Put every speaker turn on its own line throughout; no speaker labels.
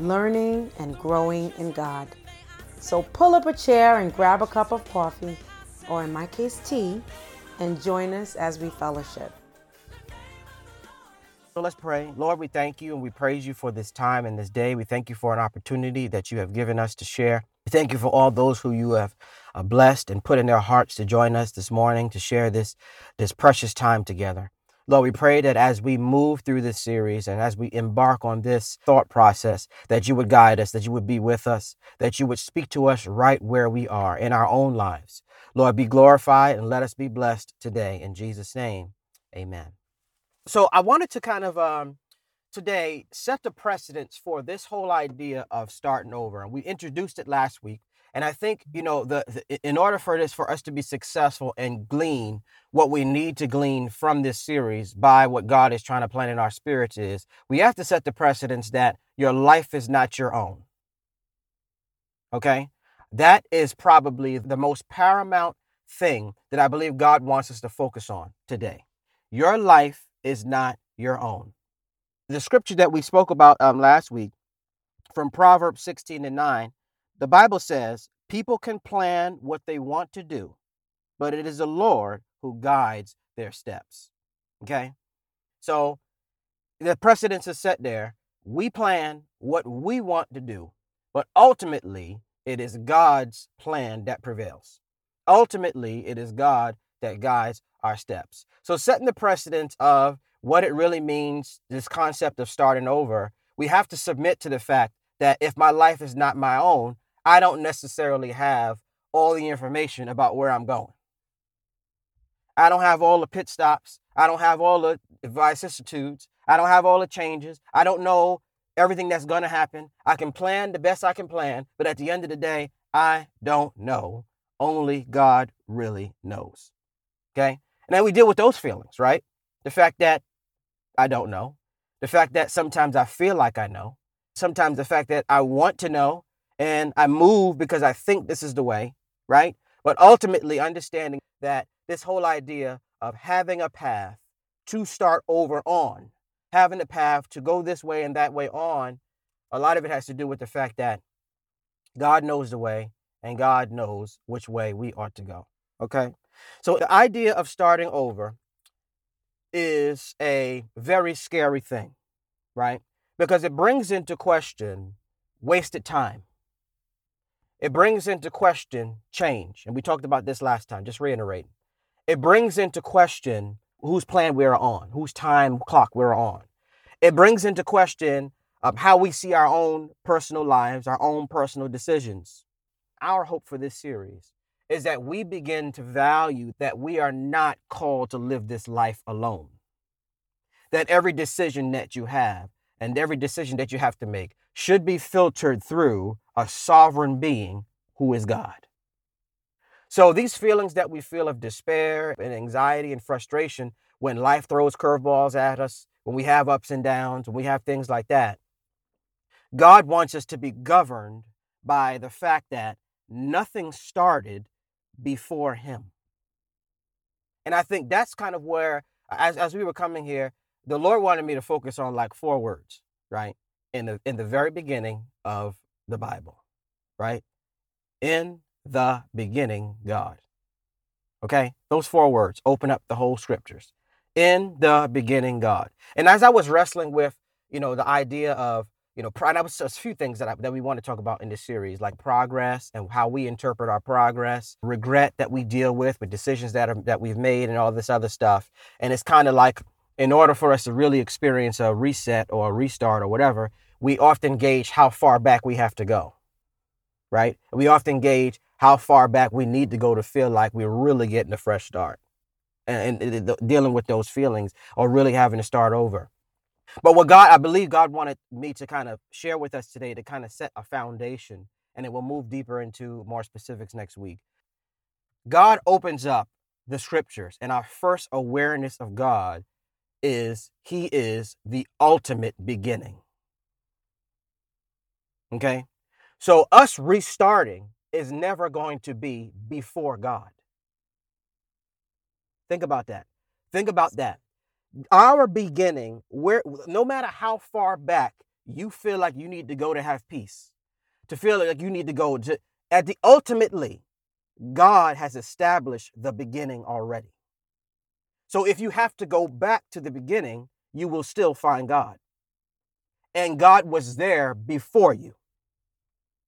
learning and growing in God. So pull up a chair and grab a cup of coffee, or in my case, tea, and join us as we fellowship.
So let's pray. Lord, we thank you and we praise you for this time and this day. We thank you for an opportunity that you have given us to share. We thank you for all those who you have uh, blessed and put in their hearts to join us this morning to share this, this precious time together. Lord, we pray that as we move through this series and as we embark on this thought process, that you would guide us, that you would be with us, that you would speak to us right where we are in our own lives. Lord, be glorified and let us be blessed today. In Jesus' name, amen. So I wanted to kind of um, today set the precedence for this whole idea of starting over. And we introduced it last week. And I think, you know, the, the, in order for this for us to be successful and glean what we need to glean from this series by what God is trying to plant in our spirits is we have to set the precedence that your life is not your own. Okay? That is probably the most paramount thing that I believe God wants us to focus on today. Your life is not your own. The scripture that we spoke about um, last week from Proverbs 16 and 9 the Bible says people can plan what they want to do, but it is the Lord who guides their steps. Okay? So the precedence is set there. We plan what we want to do, but ultimately it is God's plan that prevails. Ultimately, it is God that guides our steps. So, setting the precedence of what it really means, this concept of starting over, we have to submit to the fact that if my life is not my own, I don't necessarily have all the information about where I'm going. I don't have all the pit stops. I don't have all the vicissitudes. I don't have all the changes. I don't know everything that's going to happen. I can plan the best I can plan, but at the end of the day, I don't know. Only God really knows. Okay? And then we deal with those feelings, right? The fact that I don't know. The fact that sometimes I feel like I know. Sometimes the fact that I want to know and I move because I think this is the way, right? But ultimately, understanding that this whole idea of having a path to start over on, having a path to go this way and that way on, a lot of it has to do with the fact that God knows the way and God knows which way we ought to go. Okay? So the idea of starting over is a very scary thing, right? Because it brings into question wasted time it brings into question change. And we talked about this last time, just reiterating. It brings into question whose plan we're on, whose time clock we're on. It brings into question um, how we see our own personal lives, our own personal decisions. Our hope for this series is that we begin to value that we are not called to live this life alone. That every decision that you have and every decision that you have to make should be filtered through a sovereign being who is God. So these feelings that we feel of despair and anxiety and frustration when life throws curveballs at us, when we have ups and downs, when we have things like that, God wants us to be governed by the fact that nothing started before him. And I think that's kind of where, as, as we were coming here, the Lord wanted me to focus on like four words, right? In the in the very beginning of the Bible, right? In the beginning, God. Okay? Those four words open up the whole scriptures. In the beginning, God. And as I was wrestling with, you know, the idea of, you know, pride, that was just a few things that I, that we want to talk about in this series, like progress and how we interpret our progress, regret that we deal with, with decisions that are that we've made, and all this other stuff. And it's kind of like, in order for us to really experience a reset or a restart or whatever, we often gauge how far back we have to go, right? We often gauge how far back we need to go to feel like we're really getting a fresh start and, and, and dealing with those feelings or really having to start over. But what God, I believe God wanted me to kind of share with us today to kind of set a foundation, and it will move deeper into more specifics next week. God opens up the scriptures, and our first awareness of God is He is the ultimate beginning. Okay? So, us restarting is never going to be before God. Think about that. Think about that. Our beginning, where no matter how far back you feel like you need to go to have peace, to feel like you need to go to at the ultimately, God has established the beginning already. So if you have to go back to the beginning, you will still find God. And God was there before you.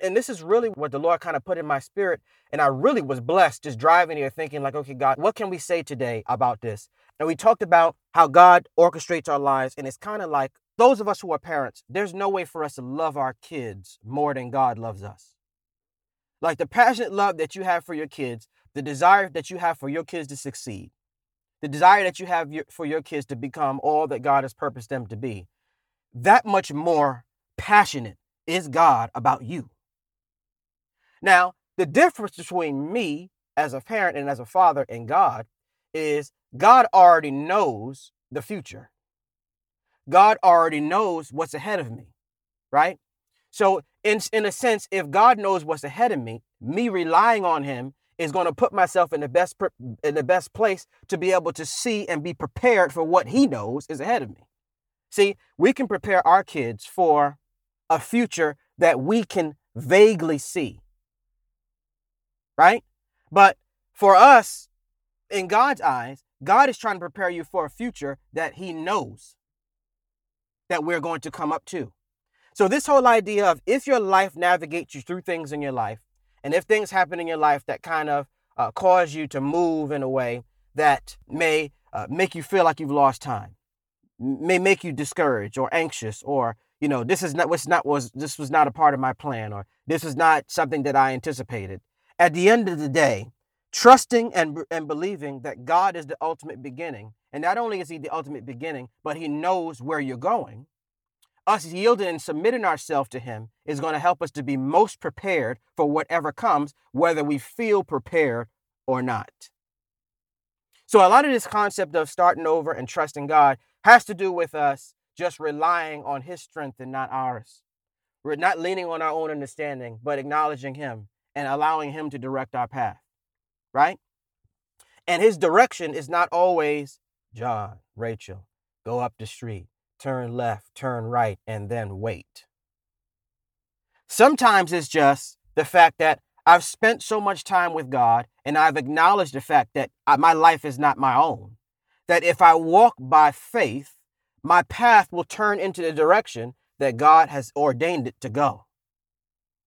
And this is really what the Lord kind of put in my spirit. And I really was blessed just driving here thinking, like, okay, God, what can we say today about this? And we talked about how God orchestrates our lives. And it's kind of like those of us who are parents, there's no way for us to love our kids more than God loves us. Like the passionate love that you have for your kids, the desire that you have for your kids to succeed, the desire that you have for your kids to become all that God has purposed them to be, that much more passionate is God about you. Now, the difference between me as a parent and as a father and God is God already knows the future. God already knows what's ahead of me, right? So, in, in a sense, if God knows what's ahead of me, me relying on Him is going to put myself in the best in the best place to be able to see and be prepared for what He knows is ahead of me. See, we can prepare our kids for a future that we can vaguely see right? But for us, in God's eyes, God is trying to prepare you for a future that He knows that we're going to come up to. So, this whole idea of if your life navigates you through things in your life, and if things happen in your life that kind of uh, cause you to move in a way that may uh, make you feel like you've lost time, may make you discouraged or anxious, or you know, this is not what's not was this was not a part of my plan, or this is not something that I anticipated at the end of the day, trusting and, and believing that God is the ultimate beginning. And not only is He the ultimate beginning, but He knows where you're going. Us yielding and submitting ourselves to Him is going to help us to be most prepared for whatever comes, whether we feel prepared or not. So, a lot of this concept of starting over and trusting God has to do with us just relying on His strength and not ours. We're not leaning on our own understanding, but acknowledging Him and allowing Him to direct our path, right? And His direction is not always John, Rachel, go up the street, turn left, turn right, and then wait. Sometimes it's just the fact that I've spent so much time with God and I've acknowledged the fact that my life is not my own. That if I walk by faith, my path will turn into the direction that God has ordained it to go.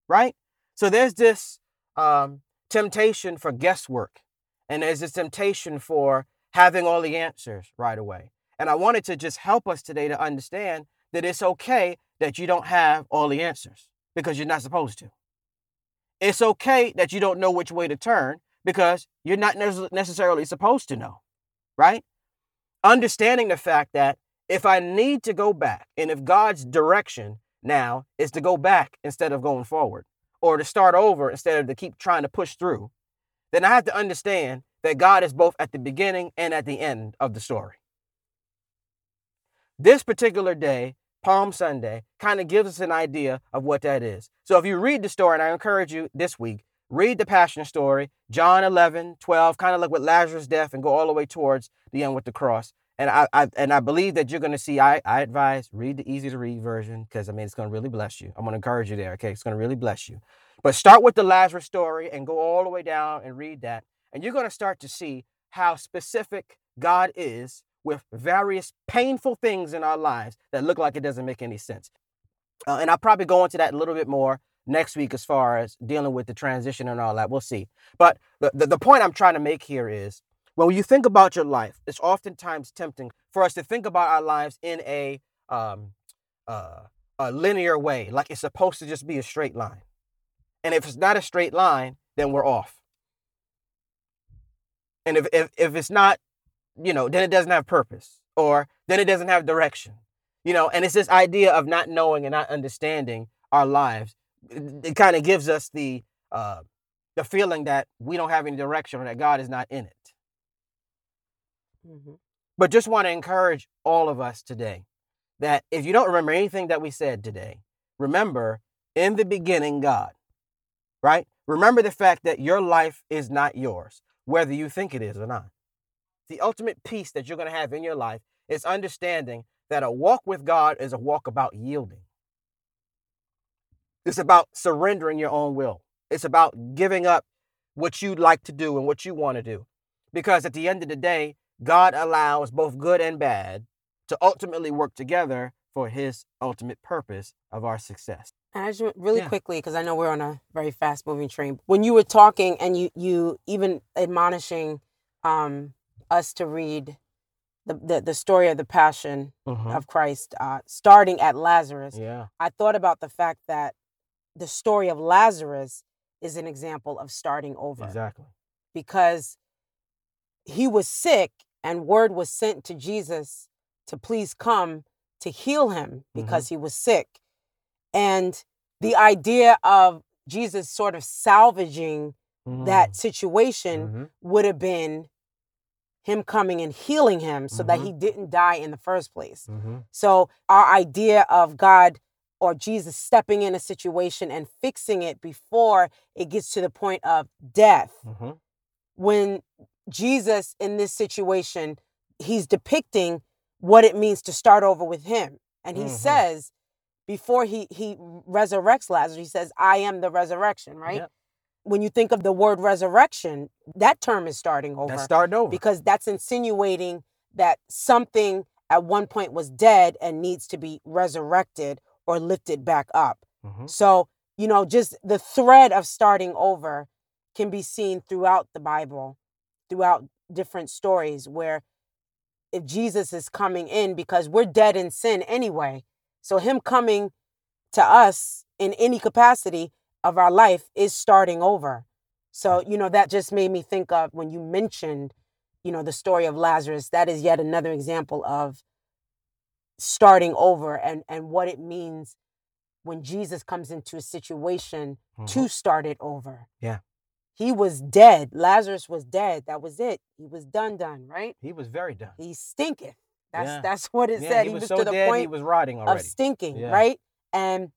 Right? So there's this um, temptation for guesswork, and there's this temptation for having all the answers right away. And I wanted to just help us today to understand that it's okay that you don't have all the answers because you're not supposed to. It's okay that you don't know which way to turn because you're not necessarily supposed to know, right? Understanding the fact that if I need to go back and if God's direction now is to go back instead of going forward, or to start over instead of to keep trying to push through, then I have to understand that God is both at the beginning and at the end of the story. This particular day, Palm Sunday, kind of gives us an idea of what that is. So if you read the story, and I encourage you this week, read the Passion story, John 11, 12, kind of like with Lazarus' death, and go all the way towards the end with the cross. And I, I and I believe that you're going to see. I, I advise read the easy to read version because I mean it's going to really bless you. I'm going to encourage you there. Okay, it's going to really bless you. But start with the Lazarus story and go all the way down and read that, and you're going to start to see how specific God is with various painful things in our lives that look like it doesn't make any sense. Uh, and I'll probably go into that a little bit more next week as far as dealing with the transition and all that. We'll see. But the, the, the point I'm trying to make here is when you think about your life, it's oftentimes tempting for us to think about our lives in a um, uh, a linear way, like it's supposed to just be a straight line. And if it's not a straight line, then we're off. And if, if, if it's not, you know, then it doesn't have purpose or then it doesn't have direction. You know, and it's this idea of not knowing and not understanding our lives. It, it kind of gives us the uh, the feeling that we don't have any direction or that God is not in it.
Mhm.
But just want to encourage all of us today that if you don't remember anything that we said today, remember in the beginning, God, right? Remember the fact that your life is not yours, whether you think it is or not. The ultimate peace that you're going to have in your life is understanding that a walk with God is a walk about yielding. It's about surrendering your own will. It's about giving up what you'd like to do and what you want to do. Because at the end of the day, God allows both good and bad to ultimately work together for his ultimate purpose of our success.
And I just really
Yeah.
quickly because I know we're on a very fast moving train. When you were talking and you you even admonishing um, us to read the, the the story of the passion of Christ, uh, starting at Lazarus,
Yeah,
I thought about the fact that the story of Lazarus is an example of starting over
exactly.
because he was sick and word was sent to Jesus to please come to heal him because he was sick. And the idea of Jesus sort of salvaging that situation
Mhm.
would have been him coming and healing him so that
Mhm.
he didn't die in the first place.
Mhm.
So our idea of God or Jesus stepping in a situation and fixing it before it gets to the point of death when Jesus in this situation, he's depicting what it means to start over with him. And he
Mhm.
says, before he he resurrects Lazarus, he says, I am the resurrection, right?
Yep.
When you think of the word resurrection, that term is starting over
That's starting over.
because that's insinuating that something at one point was dead and needs to be resurrected or lifted back up.
Mhm.
So, you know, just the thread of starting over can be seen throughout the Bible, throughout different stories where if Jesus is coming in because we're dead in sin anyway. So him coming to us in any capacity of our life is starting over. So, you know, that just made me think of when you mentioned, you know, the story of Lazarus, that is yet another example of starting over and and what it means when Jesus comes into a situation to
Mhm.
start it over.
Yeah.
He was dead. Lazarus was dead. That was it. He was done done, right?
He was very done.
He stinketh. That's
Yeah.
that's what it
Yeah,
said.
he
He
was
was,
so
to the
dead he was rotting already.
of stinking,
Yeah.
right? And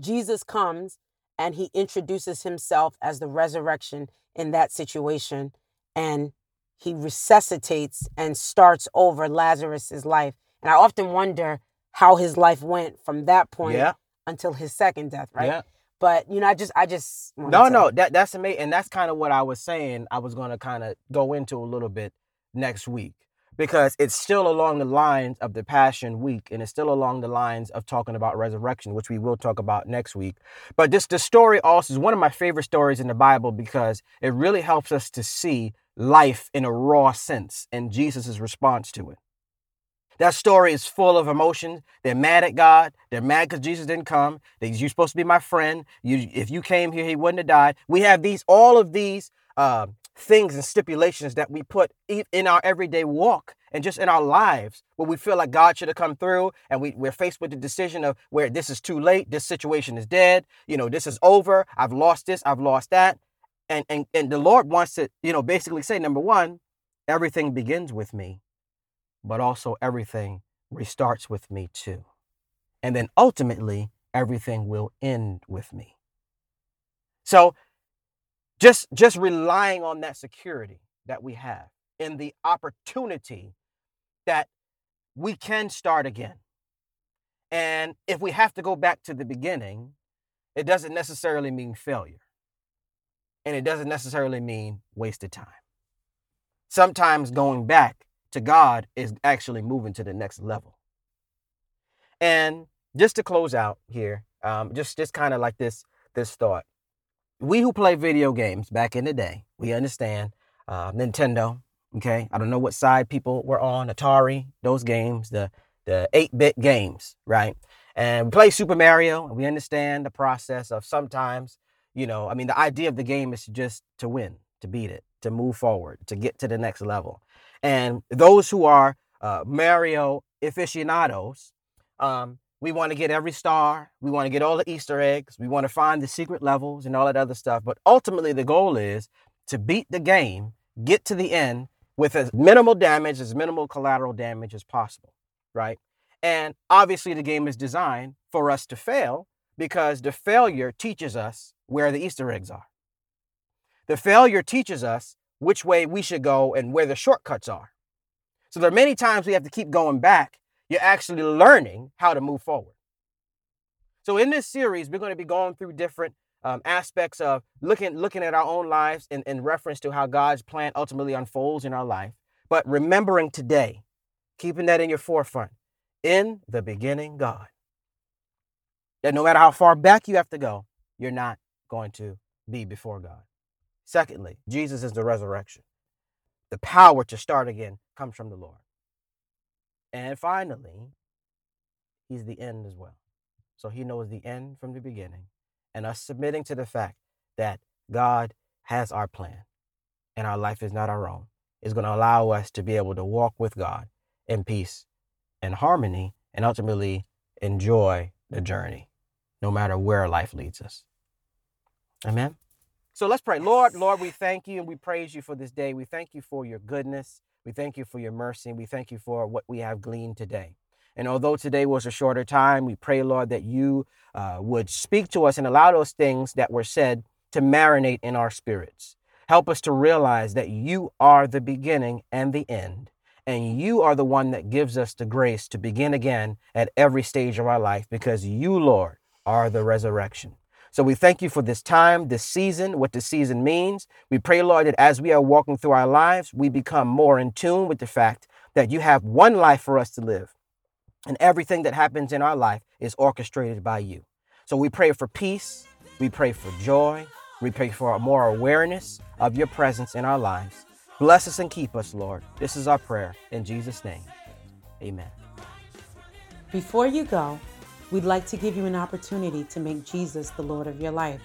Jesus comes and he introduces himself as the resurrection in that situation and he resuscitates and starts over Lazarus's life. And I often wonder how his life went from that point until his second death, right? But you know, I just I just
No, no, that that's amazing, and that's kind of what I was saying. I was going to kind of go into a little bit next week because it's still along the lines of the Passion Week, and it's still along the lines of talking about resurrection, which we will talk about next week. But this the story also is one of my favorite stories in the Bible because it really helps us to see life in a raw sense and Jesus' response to it. That story is full of emotions. They're mad at God. They're mad because Jesus didn't come. They, you're supposed to be my friend. You, if you came here, he wouldn't have died. We have these, all of these uh, things and stipulations that we put in our everyday walk and just in our lives where we feel like God should have come through and we, we're faced with the decision of where this is too late, this situation is dead, you know, this is over, I've lost this, I've lost that. And, and, and the Lord wants to, you know, basically say, number one, everything begins with me but also everything restarts with me too. And then ultimately, everything will end with me. So just just relying on that security that we have in the opportunity that we can start again. And if we have to go back to the beginning, it doesn't necessarily mean failure. And it doesn't necessarily mean wasted time. Sometimes going back to God is actually moving to the next level. And just to close out here, um, just just kind of like this this thought. We who play video games back in the day, we understand uh, Nintendo. Okay, I don't know what side people were on, Atari, those games, the the eight bit games, right? And we play Super Mario, and we understand the process of sometimes, you know, I mean, the idea of the game is just to win, to beat it, to move forward, to get to the next level. And those who are uh, Mario aficionados, um, we want to get every star. We want to get all the Easter eggs. We want to find the secret levels and all that other stuff. But ultimately, the goal is to beat the game, get to the end with as minimal damage, as minimal collateral damage as possible, right? And obviously, the game is designed for us to fail because the failure teaches us where the Easter eggs are. The failure teaches us which way we should go and where the shortcuts are. So there are many times we have to keep going back. You're actually learning how to move forward. So in this series, we're going to be going through different um, aspects of looking looking at our own lives in, in reference to how God's plan ultimately unfolds in our life. But remembering today, keeping that in your forefront. In the beginning, God. That no matter how far back you have to go, you're not going to be before God. Secondly, Jesus is the resurrection. The power to start again comes from the Lord. And finally, he's the end as well. So he knows the end from the beginning. And us submitting to the fact that God has our plan and our life is not our own is going to allow us to be able to walk with God in peace and harmony and ultimately enjoy the journey, no matter where life leads us. Amen. So let's pray. Lord, Lord, we thank you and we praise you for this day. We thank you for your goodness. We thank you for your mercy. We thank you for what we have gleaned today. And although today was a shorter time, we pray, Lord, that you uh, would speak to us and allow those things that were said to marinate in our spirits. Help us to realize that you are the beginning and the end. And you are the one that gives us the grace to begin again at every stage of our life because you, Lord, are the resurrection. So we thank you for this time, this season, what this season means. We pray, Lord, that as we are walking through our lives, we become more in tune with the fact that you have one life for us to live. And everything that happens in our life is orchestrated by you. So we pray for peace. We pray for joy. We pray for more awareness of your presence in our lives. Bless us and keep us, Lord. This is our prayer. In Jesus' name, amen.
Before you go, we'd like to give you an opportunity to make Jesus the Lord of your life.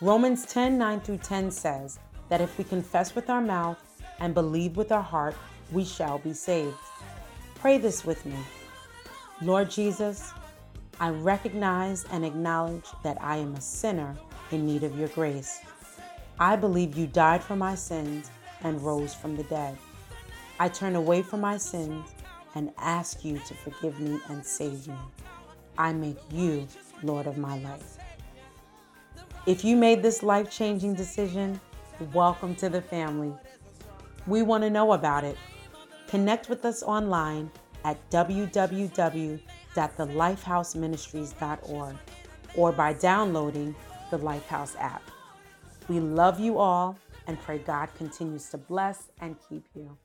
Romans 10 9 through 10 says that if we confess with our mouth and believe with our heart, we shall be saved. Pray this with me. Lord Jesus, I recognize and acknowledge that I am a sinner in need of your grace. I believe you died for my sins and rose from the dead. I turn away from my sins and ask you to forgive me and save me. I make you Lord of my life. If you made this life changing decision, welcome to the family. We want to know about it. Connect with us online at www.thelifehouseministries.org or by downloading the Lifehouse app. We love you all and pray God continues to bless and keep you.